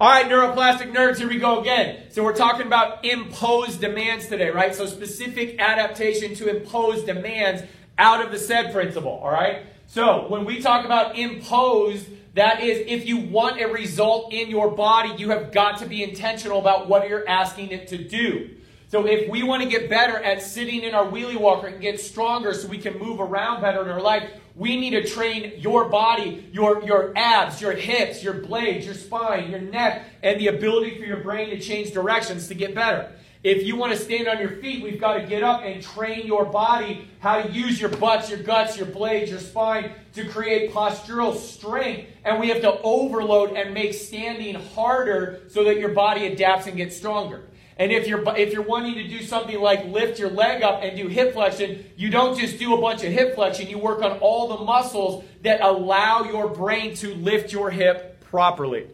All right, neuroplastic nerds, here we go again. So we're talking about imposed demands today, right? So specific adaptation to imposed demands out of the SAID principle, all right? So when we talk about imposed, that is, if you want a result in your body, you have got to be intentional about what you're asking it to do. So if we want to get better at sitting in our wheelie walker and get stronger so we can move around better in our life, we need to train your body, your, your abs, your hips, your blades, your spine, your neck, and the ability for your brain to change directions to get better. If you want to stand on your feet, we've got to get up and train your body how to use your butts, your guts, your blades, your spine to create postural strength. And we have to overload and make standing harder so that your body adapts and gets stronger. And if you're if you're wanting to do something like lift your leg up and do hip flexion, you don't just do a bunch of hip flexion, you work on all the muscles that allow your brain to lift your hip properly.